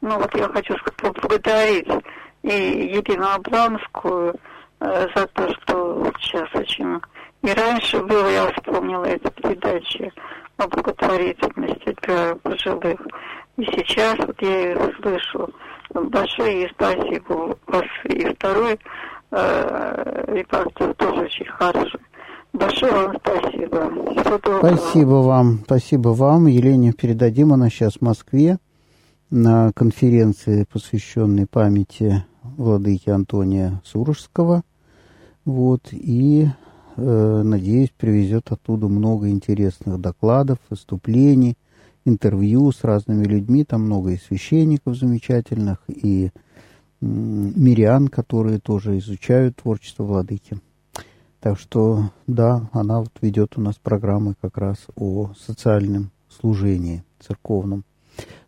Ну вот я хочу поблагодарить и Елену Абрамскую э, за то, что сейчас очень и раньше было, я вспомнила эту передачу о благотворительности для пожилых. И сейчас вот я ее слышу. Большое спасибо вас. И второй э, репортер тоже очень хороший. Большое вам спасибо. Спасибо вам. Спасибо вам. Елене передадим. Она сейчас в Москве на конференции, посвященной памяти владыки Антония Сурожского. Вот. И Э, надеюсь, привезет оттуда много интересных докладов, выступлений, интервью с разными людьми. Там много и священников замечательных, и мирян, которые тоже изучают творчество владыки. Так что, да, она вот ведет у нас программы как раз о социальном служении церковном.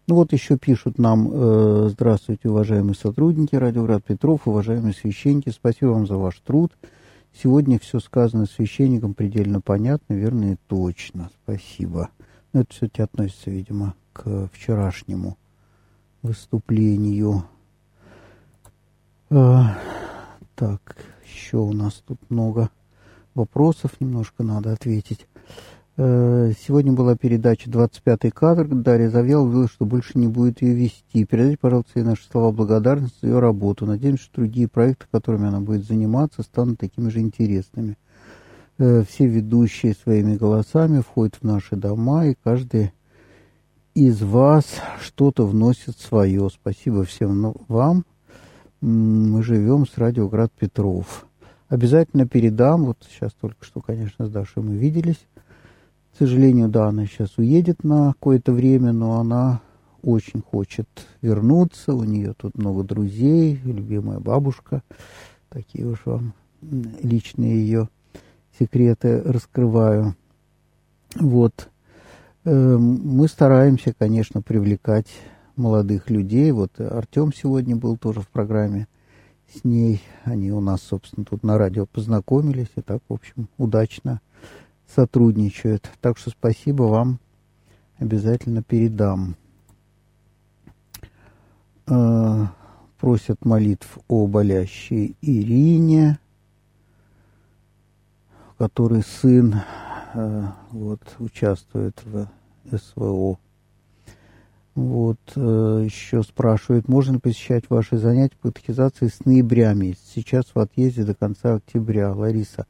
Ну вот еще пишут нам, э, здравствуйте, уважаемые сотрудники Радиоград Петров, уважаемые священники, спасибо вам за ваш труд. Сегодня все сказано священником предельно понятно, верно и точно. Спасибо. Но это все-таки относится, видимо, к вчерашнему выступлению. А, так, еще у нас тут много вопросов, немножко надо ответить. Э, сегодня была передача «25-й кадр». Дарья Завьял говорила, что больше не будет ее вести. Передайте, пожалуйста, ей наши слова благодарности за ее работу. Надеемся, что другие проекты, которыми она будет заниматься, станут такими же интересными. Э, все ведущие своими голосами входят в наши дома, и каждый из вас что-то вносит свое. Спасибо всем вам. Мы живем с Радиоград Петров. Обязательно передам, вот сейчас только что, конечно, с Дашей мы виделись. К сожалению, да, она сейчас уедет на какое-то время, но она очень хочет вернуться. У нее тут много друзей, любимая бабушка. Такие уж вам личные ее секреты раскрываю. Вот. Эм, мы стараемся, конечно, привлекать молодых людей. Вот Артем сегодня был тоже в программе с ней. Они у нас, собственно, тут на радио познакомились и так, в общем, удачно сотрудничают. Так что спасибо вам. Обязательно передам. Э, просят молитв о болящей Ирине, который сын э, вот, участвует в СВО. Вот, э, еще спрашивают, можно ли посещать ваши занятия по катехизации с ноября месяца? Сейчас в отъезде до конца октября. Лариса.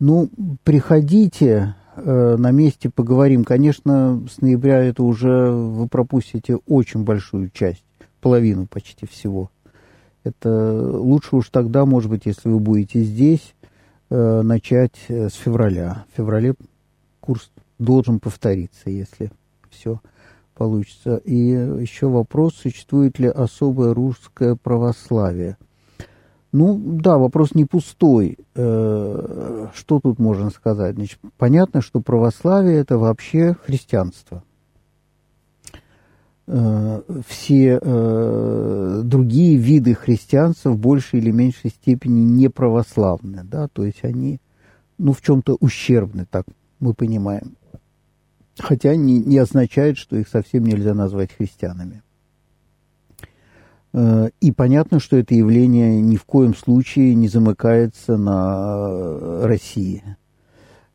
Ну, приходите, э, на месте поговорим. Конечно, с ноября это уже вы пропустите очень большую часть, половину почти всего. Это лучше уж тогда, может быть, если вы будете здесь, э, начать с февраля. В феврале курс должен повториться, если все получится. И еще вопрос, существует ли особое русское православие. Ну, да, вопрос не пустой. Э, что тут можно сказать? Значит, понятно, что православие – это вообще христианство. Э, все э, другие виды христианства в большей или меньшей степени не православны, да, то есть они, ну, в чем-то ущербны, так мы понимаем хотя не, не означает, что их совсем нельзя назвать христианами. Э, и понятно, что это явление ни в коем случае не замыкается на России.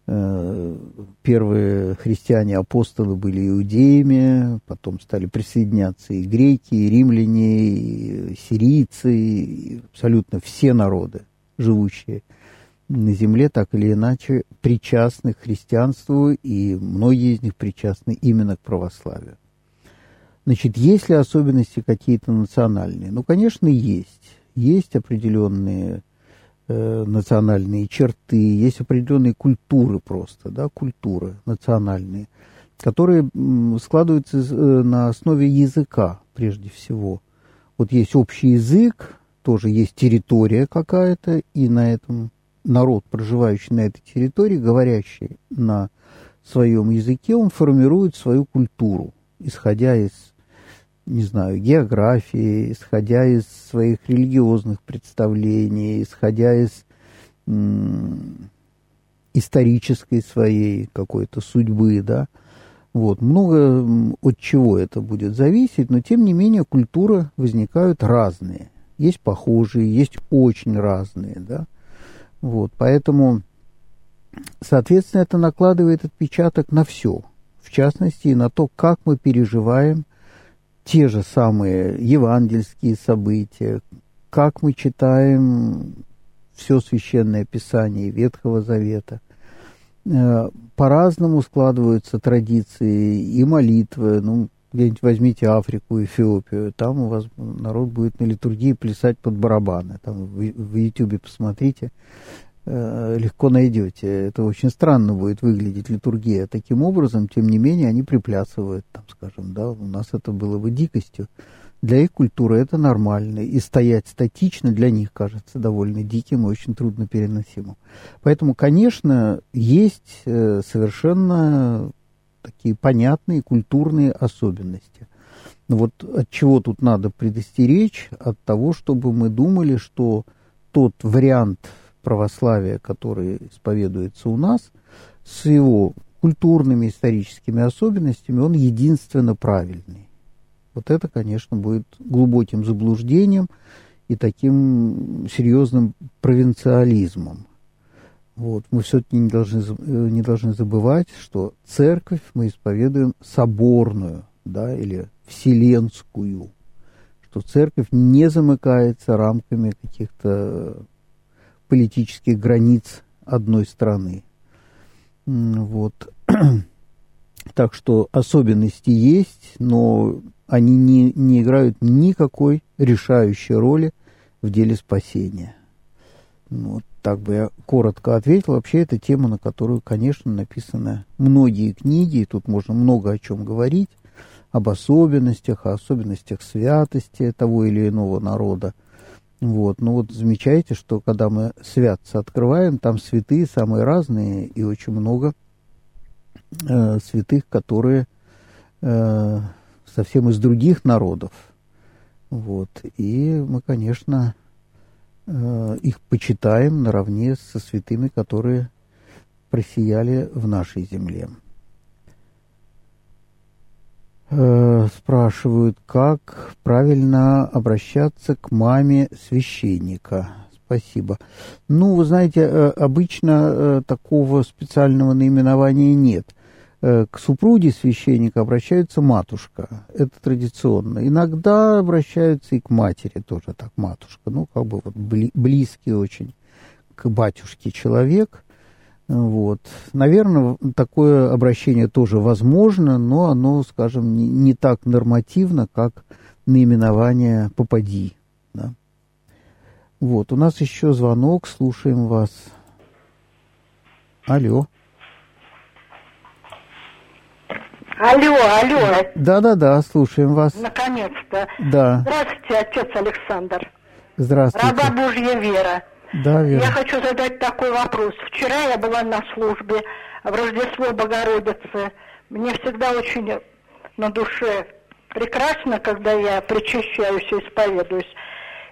Э, первые христиане-апостолы были иудеями, потом стали присоединяться и греки, и римляне, и сирийцы, и абсолютно все народы, живущие – на земле так или иначе причастны к христианству, и многие из них причастны именно к православию. Значит, есть ли особенности какие-то национальные? Ну, конечно, есть. Есть определенные э, национальные черты, есть определенные культуры просто, да, культуры национальные, которые складываются э, на основе языка прежде всего. Вот есть общий язык, тоже есть территория какая-то, и на этом народ, проживающий на этой территории, говорящий на своем языке, он формирует свою культуру, исходя из, не знаю, географии, исходя из своих религиозных представлений, исходя из исторической своей какой-то судьбы, да. Вот, много от чего это будет зависеть, но тем не менее культуры возникают разные. Есть похожие, есть очень разные, да. Вот, поэтому, соответственно, это накладывает отпечаток на все, в частности, и на то, как мы переживаем те же самые евангельские события, как мы читаем все священное писание Ветхого Завета. Э, по-разному складываются традиции и молитвы. Ну, где-нибудь возьмите Африку, Эфиопию, там у вас народ будет на литургии плясать под барабаны. Там в Ютьюбе посмотрите, э, легко найдете. Это очень странно будет выглядеть литургия таким образом, тем не менее они приплясывают, там, скажем, да, у нас это было бы дикостью. Для их культуры это нормально, и стоять статично для них кажется довольно диким и очень трудно переносимым. Поэтому, конечно, есть э, совершенно такие понятные культурные особенности. Но вот от чего тут надо предостеречь? От того, чтобы мы думали, что тот вариант православия, который исповедуется у нас, с его культурными историческими особенностями, он единственно правильный. Вот это, конечно, будет глубоким заблуждением и таким серьезным провинциализмом. Вот. Мы все-таки не должны, э, не должны забывать, что церковь мы исповедуем соборную, да, или вселенскую, что церковь не замыкается рамками каких-то политических границ одной страны. Вот. [CLEARS THROAT] Так что особенности есть, но они не, не играют никакой решающей роли в деле спасения. Ну, так бы я коротко ответил. Вообще, это тема, на которую, конечно, написаны многие книги, и тут можно много о чем говорить, об особенностях, о особенностях святости того или иного народа. Вот. Ну вот замечаете, что когда мы святца открываем, там святые самые разные и очень много э, святых, которые э, совсем из других народов. Вот. И мы, конечно, их почитаем наравне со святыми, которые просияли в нашей земле. Э, спрашивают, как правильно обращаться к маме священника. Спасибо. Ну, вы знаете, э, обычно э, такого специального наименования нет. К супруге священника обращается матушка. Это традиционно. Иногда обращаются и к матери тоже так, матушка. Ну, как бы вот близкий очень к батюшке человек – вот. Наверное, такое обращение тоже возможно, но оно, скажем, не, не так нормативно, как наименование «попади». Да? Вот, у нас еще звонок, слушаем вас. Алло. Алло, алло. Да-да-да, слушаем вас. Наконец-то. Да. Здравствуйте, отец Александр. Здравствуйте. Раба Божья вера. Да, верно. Я хочу задать такой вопрос. Вчера я была на службе в Рождество Богородицы. Мне всегда очень на душе прекрасно, когда я причащаюсь и исповедуюсь.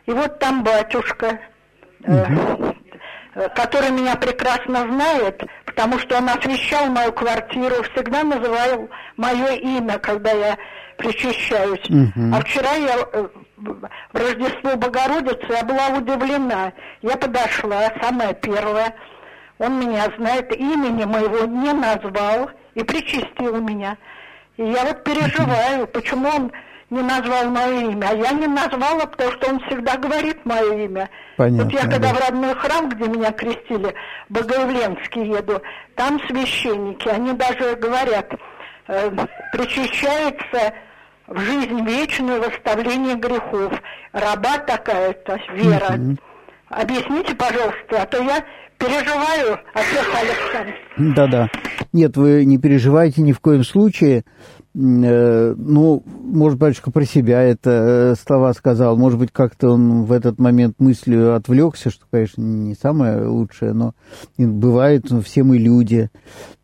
И вот там батюшка, угу. э, который меня прекрасно знает, потому что он освещал мою квартиру, всегда называл мое имя, когда я причащаюсь. Угу. А вчера я э, в Рождество Богородицы я была удивлена. Я подошла, самая первая. Он меня знает, имени моего не назвал и причастил меня. И я вот переживаю, почему он не назвал мое имя. А я не назвала, потому что он всегда говорит мое имя. Понятно, вот я когда в родной храм, где меня крестили, Богоявленский еду, там священники, они даже говорят, э, причащается в жизнь вечную восставление грехов. Раба такая-то, Вера. Угу. Объясните, пожалуйста, а то я переживаю, отец Александр. Да-да. Нет, вы не переживайте ни в коем случае. Э, ну, может, батюшка про себя это э, слова сказал. Может быть, как-то он в этот момент мыслью отвлекся, что, конечно, не самое лучшее, но бывает, ну, все мы люди.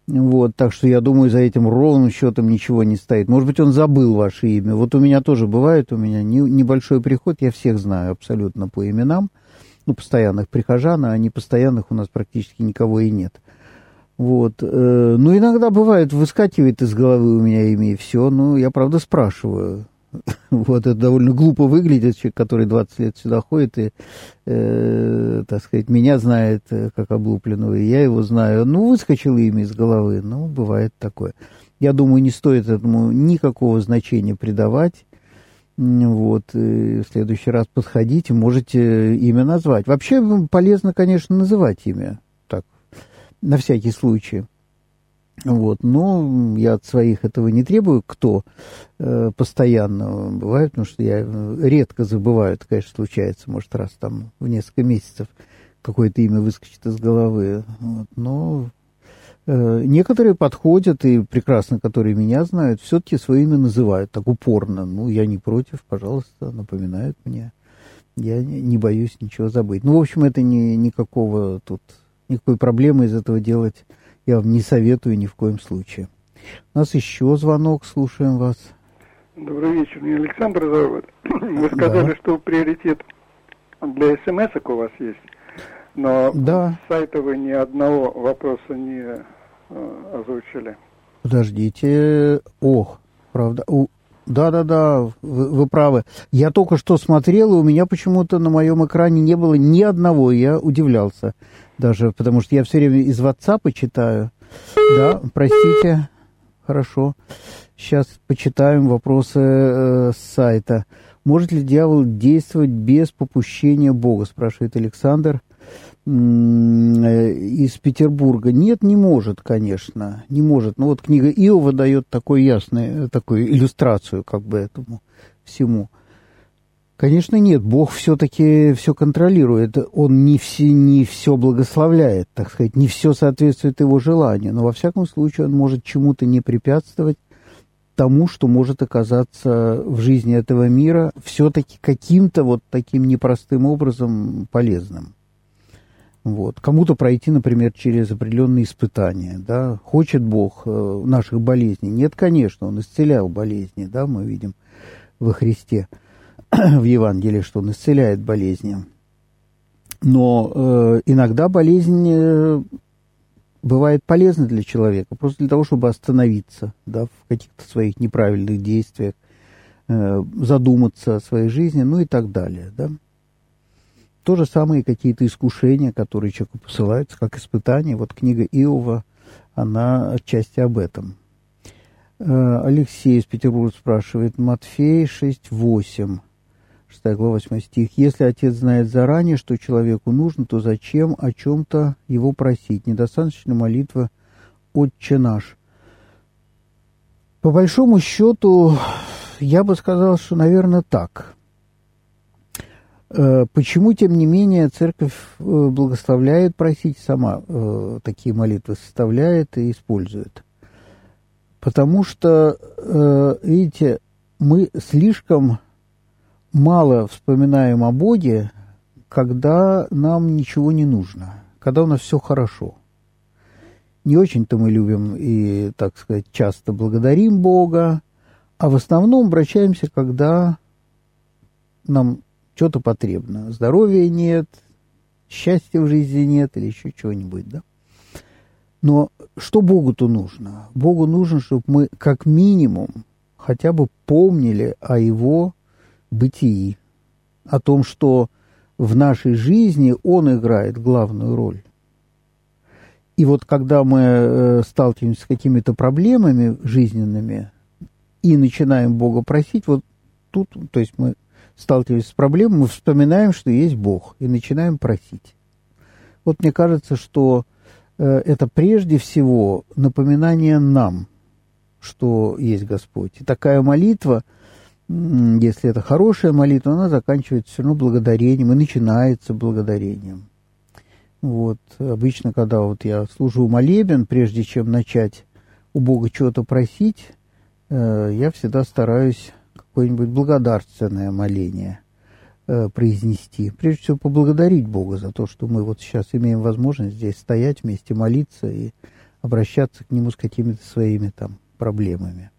Вот, так что я думаю, за этим ровным счетом ничего не стоит. Может быть, он забыл ваше имя. Вот у меня тоже бывает, у меня не, небольшой приход, я всех знаю абсолютно по именам, ну, постоянных прихожан, а непостоянных у нас практически никого и нет. Вот. Э, ну, иногда бывает, выскакивает из головы у меня имя и все. Ну, я, правда, спрашиваю. [LAUGHS] Вот это довольно глупо выглядит, человек, который 20 лет сюда ходит и, э, так сказать, меня знает э, как облупленного, и я его знаю. Ну, выскочило имя из головы, ну, бывает такое. Я думаю, не стоит этому никакого значения придавать. Вот, и в следующий раз подходите, можете имя назвать. Вообще полезно, конечно, называть имя, на всякий случай. Вот, но я от своих этого не требую, кто э, постоянно бывает, потому что я редко забываю, это, конечно, случается, может, раз там в несколько месяцев какое-то имя выскочит из головы. Вот, но э, некоторые подходят, и прекрасно, которые меня знают, все-таки свое имя называют так упорно. Ну, я не против, пожалуйста, напоминают мне. Я не боюсь ничего забыть. Ну, в общем, это не, никакого тут, никакой проблемы из этого делать я вам не советую ни в коем случае. У нас еще звонок, слушаем вас. Добрый вечер, меня Александр зовут. [CLEARS THROAT] Вы сказали, да. что приоритет для смс у вас есть, но да. с сайта вы ни одного вопроса не э, озвучили. Подождите, ох, правда, у, да-да-да, вы, вы правы. Я только что смотрел, и у меня почему-то на моем экране не было ни одного, я удивлялся даже, потому что я все время из WhatsApp читаю. Да, простите, хорошо. Сейчас почитаем вопросы э, с сайта. Может ли дьявол действовать без попущения Бога, спрашивает Александр. Из Петербурга. Нет, не может, конечно, не может. Но вот книга Иова дает такой ясный, такую иллюстрацию как бы этому всему. Конечно, нет, Бог все-таки все контролирует. Он не все, не все благословляет, так сказать, не все соответствует его желанию. Но во всяком случае он может чему-то не препятствовать тому, что может оказаться в жизни этого мира все-таки каким-то вот таким непростым образом полезным. Вот. Кому-то пройти, например, через определенные испытания. Да? Хочет Бог э, наших болезней? Нет, конечно, Он исцелял болезни, да, мы видим во Христе, [CLEARS THROAT] в Евангелии, что Он исцеляет болезни. Но э, иногда болезнь э, бывает полезна для человека, просто для того, чтобы остановиться да, в каких-то своих неправильных действиях, э, задуматься о своей жизни, ну и так далее. Да? То же самое какие-то искушения, которые человеку посылаются, как испытания. Вот книга Иова, она отчасти об этом. Э, Алексей из Петербурга спрашивает, Матфей 6.8, 6 глава 8 стих. «Если отец знает заранее, что человеку нужно, то зачем о чем-то его просить? Недостаточно молитва «Отче наш». По большому счету, я бы сказал, что, наверное, так – почему, тем не менее, церковь э, благословляет просить сама, э, такие молитвы составляет и использует? Потому что, видите, мы слишком мало вспоминаем о Боге, когда нам ничего не нужно, когда у нас все хорошо. Не очень-то мы любим и, так сказать, часто благодарим Бога, а в основном обращаемся, когда нам что-то потребно. Здоровья нет, счастья в жизни нет или еще чего-нибудь, да? Но что Богу-то нужно? Богу нужно, чтобы мы как минимум хотя бы помнили о Его бытии, о том, что в нашей жизни Он играет главную роль. И вот когда мы э, сталкиваемся с какими-то проблемами жизненными и начинаем Бога просить, вот тут, то есть мы сталкиваясь с проблемой, мы вспоминаем, что есть Бог, и начинаем просить. Вот мне кажется, что э, это прежде всего напоминание нам, что есть Господь. И такая молитва, если это хорошая молитва, она заканчивается все равно благодарением и начинается благодарением. Вот, обычно, когда вот я служу молебен, прежде чем начать у Бога чего-то просить, э, я всегда стараюсь какое-нибудь благодарственное моление э, произнести. Прежде всего, поблагодарить Бога за то, что мы вот сейчас имеем возможность здесь стоять вместе, молиться и обращаться к Нему с какими-то своими там проблемами.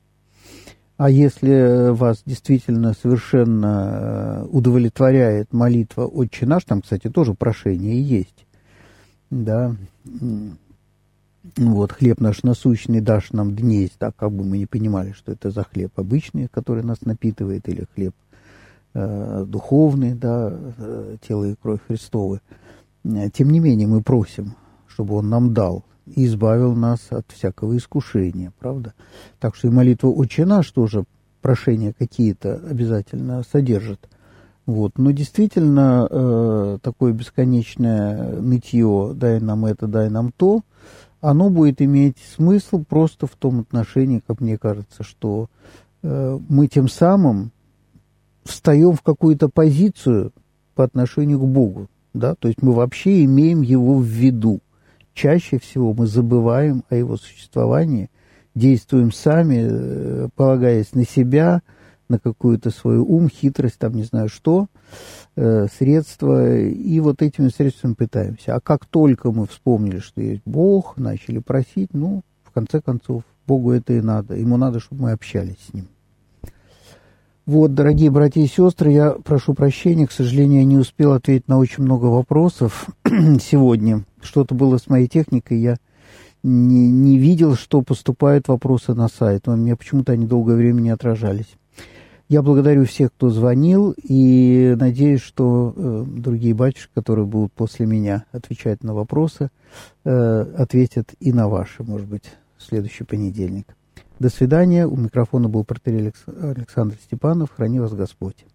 А если вас действительно совершенно э, удовлетворяет молитва «Отче наш», там, кстати, тоже прошение есть, да, вот, хлеб наш насущный дашь нам днесь, так как бы мы не понимали, что это за хлеб обычный, который нас напитывает, или хлеб э, духовный, да, э, тело и кровь Христовы. Тем не менее, мы просим, чтобы Он нам дал и избавил нас от всякого искушения, правда? Так что и молитва «Отче наш» тоже прошения какие-то обязательно содержит. Вот. Но действительно, э, такое бесконечное нытье «дай нам это, дай нам то», оно будет иметь смысл просто в том отношении, как мне кажется, что э, мы тем самым встаем в какую-то позицию по отношению к Богу, да, то есть мы вообще имеем его в виду. Чаще всего мы забываем о его существовании, действуем сами, э, полагаясь на себя, на какую-то свою ум, хитрость, там не знаю что, э, средства, и вот этими средствами пытаемся. А как только мы вспомнили, что есть Бог, начали просить, ну, в конце концов, Богу это и надо. Ему надо, чтобы мы общались с Ним. Вот, дорогие братья и сестры, я прошу прощения, к сожалению, я не успел ответить на очень много вопросов [CLEARS THROAT] сегодня. Что-то было с моей техникой, я не, не видел, что поступают вопросы на сайт. У меня почему-то они долгое время не отражались. Я благодарю всех, кто звонил, и надеюсь, что э, другие батюшки, которые будут после меня отвечать на вопросы, э, ответят и на ваши, может быть, в следующий понедельник. До свидания. У микрофона был протерей Александр Степанов. Храни вас Господь.